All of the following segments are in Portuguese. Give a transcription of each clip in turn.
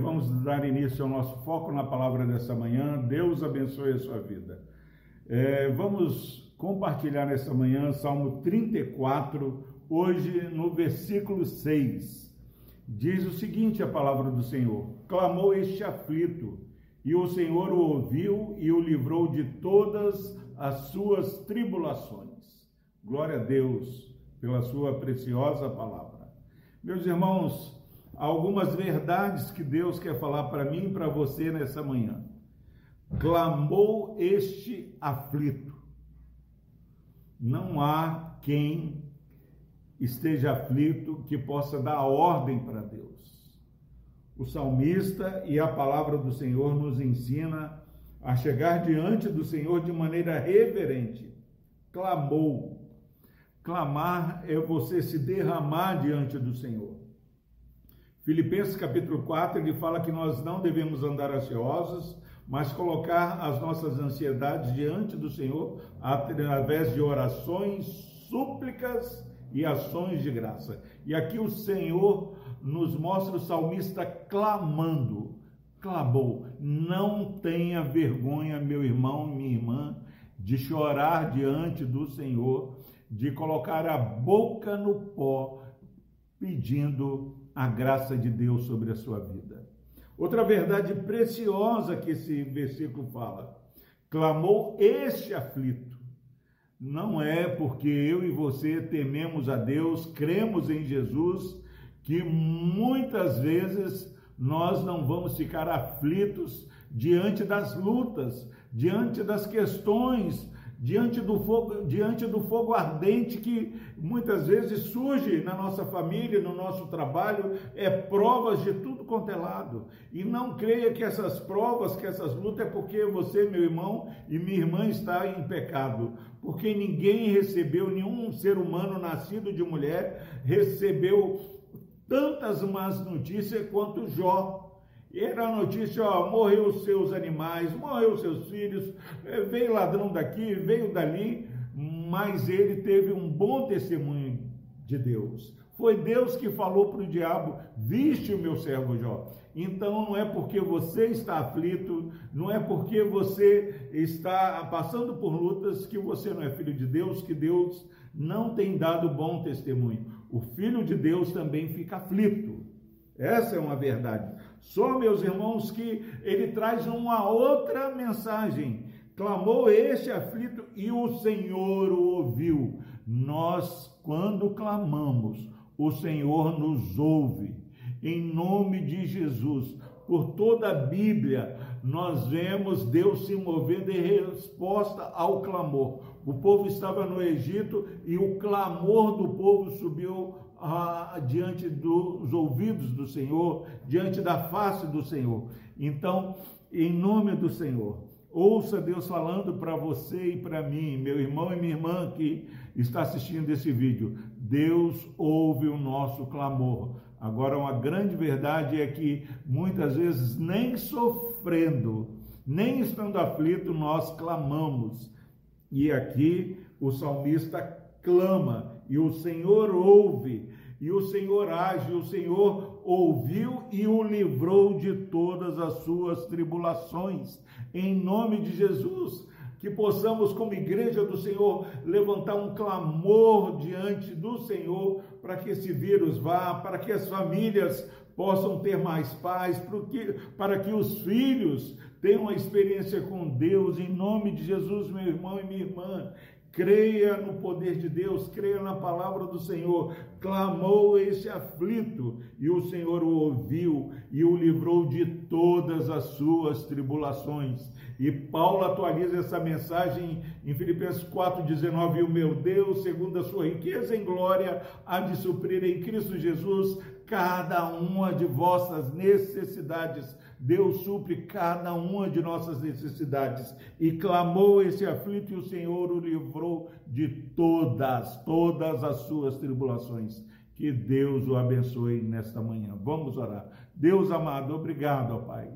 vamos dar início ao nosso foco na palavra dessa manhã. Deus abençoe a sua vida. É, vamos compartilhar nessa manhã Salmo 34, hoje no versículo 6. Diz o seguinte: a palavra do Senhor: Clamou este aflito, e o Senhor o ouviu e o livrou de todas as suas tribulações. Glória a Deus pela sua preciosa palavra. Meus irmãos, algumas verdades que Deus quer falar para mim e para você nessa manhã. Clamou este aflito. Não há quem esteja aflito que possa dar ordem para Deus. O salmista e a palavra do Senhor nos ensina a chegar diante do Senhor de maneira reverente. Clamou. Clamar é você se derramar diante do Senhor. Filipenses capítulo 4, ele fala que nós não devemos andar ansiosos, mas colocar as nossas ansiedades diante do Senhor através de orações, súplicas e ações de graça. E aqui o Senhor nos mostra o salmista clamando, clamou: Não tenha vergonha, meu irmão, minha irmã, de chorar diante do Senhor, de colocar a boca no pó, pedindo a graça de Deus sobre a sua vida. Outra verdade preciosa que esse versículo fala: clamou este aflito. Não é porque eu e você tememos a Deus, cremos em Jesus, que muitas vezes nós não vamos ficar aflitos diante das lutas, diante das questões, diante do fogo, diante do fogo ardente que muitas vezes surge na nossa família, no nosso trabalho, é provas de tudo quanto é lado. E não creia que essas provas, que essas lutas é porque você, meu irmão e minha irmã está em pecado, porque ninguém recebeu nenhum ser humano nascido de mulher recebeu tantas más notícias quanto Jó era a notícia, ó, morreu os seus animais, morreu os seus filhos, eh, veio ladrão daqui, veio dali, mas ele teve um bom testemunho de Deus. Foi Deus que falou para o diabo: Viste o meu servo Jó. Então não é porque você está aflito, não é porque você está passando por lutas que você não é filho de Deus, que Deus não tem dado bom testemunho. O filho de Deus também fica aflito. Essa é uma verdade. Só, meus irmãos, que ele traz uma outra mensagem. Clamou este aflito e o Senhor o ouviu. Nós, quando clamamos, o Senhor nos ouve. Em nome de Jesus, por toda a Bíblia, nós vemos Deus se movendo em resposta ao clamor. O povo estava no Egito e o clamor do povo subiu diante dos ouvidos do Senhor, diante da face do Senhor. Então, em nome do Senhor, ouça Deus falando para você e para mim, meu irmão e minha irmã que está assistindo esse vídeo. Deus ouve o nosso clamor. Agora, uma grande verdade é que muitas vezes, nem sofrendo, nem estando aflito, nós clamamos. E aqui o salmista clama e o Senhor ouve, e o Senhor age, o Senhor ouviu e o livrou de todas as suas tribulações. Em nome de Jesus, que possamos, como igreja do Senhor, levantar um clamor diante do Senhor para que esse vírus vá, para que as famílias possam ter mais paz, para que os filhos tenham uma experiência com Deus, em nome de Jesus, meu irmão e minha irmã. Creia no poder de Deus, creia na palavra do Senhor. Clamou esse aflito e o Senhor o ouviu e o livrou de todas as suas tribulações. E Paulo atualiza essa mensagem em Filipenses 4,19: E o meu Deus, segundo a sua riqueza em glória, há de suprir em Cristo Jesus cada uma de vossas necessidades. Deus supre cada uma de nossas necessidades. E clamou esse aflito, e o Senhor o livrou de todas, todas as suas tribulações. Que Deus o abençoe nesta manhã. Vamos orar. Deus amado, obrigado, ó Pai.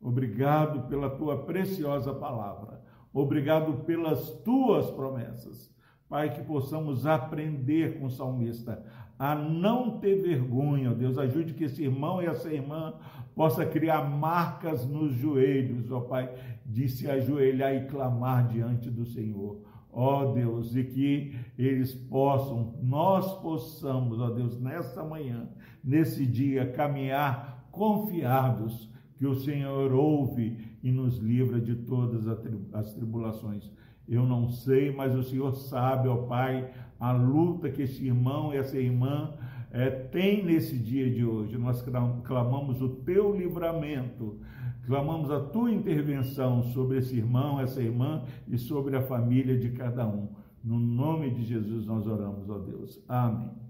Obrigado pela tua preciosa palavra. Obrigado pelas tuas promessas. Pai, que possamos aprender com o salmista a não ter vergonha, Deus. Ajude que esse irmão e essa irmã possa criar marcas nos joelhos, ó Pai, de se ajoelhar e clamar diante do Senhor. Ó Deus, e que eles possam, nós possamos, ó Deus, nesta manhã, nesse dia, caminhar confiados que o Senhor ouve e nos livra de todas as tribulações. Eu não sei, mas o Senhor sabe, ó Pai, a luta que esse irmão e essa irmã é, tem nesse dia de hoje. Nós clamamos o teu livramento, clamamos a tua intervenção sobre esse irmão, essa irmã e sobre a família de cada um. No nome de Jesus nós oramos, ó Deus. Amém.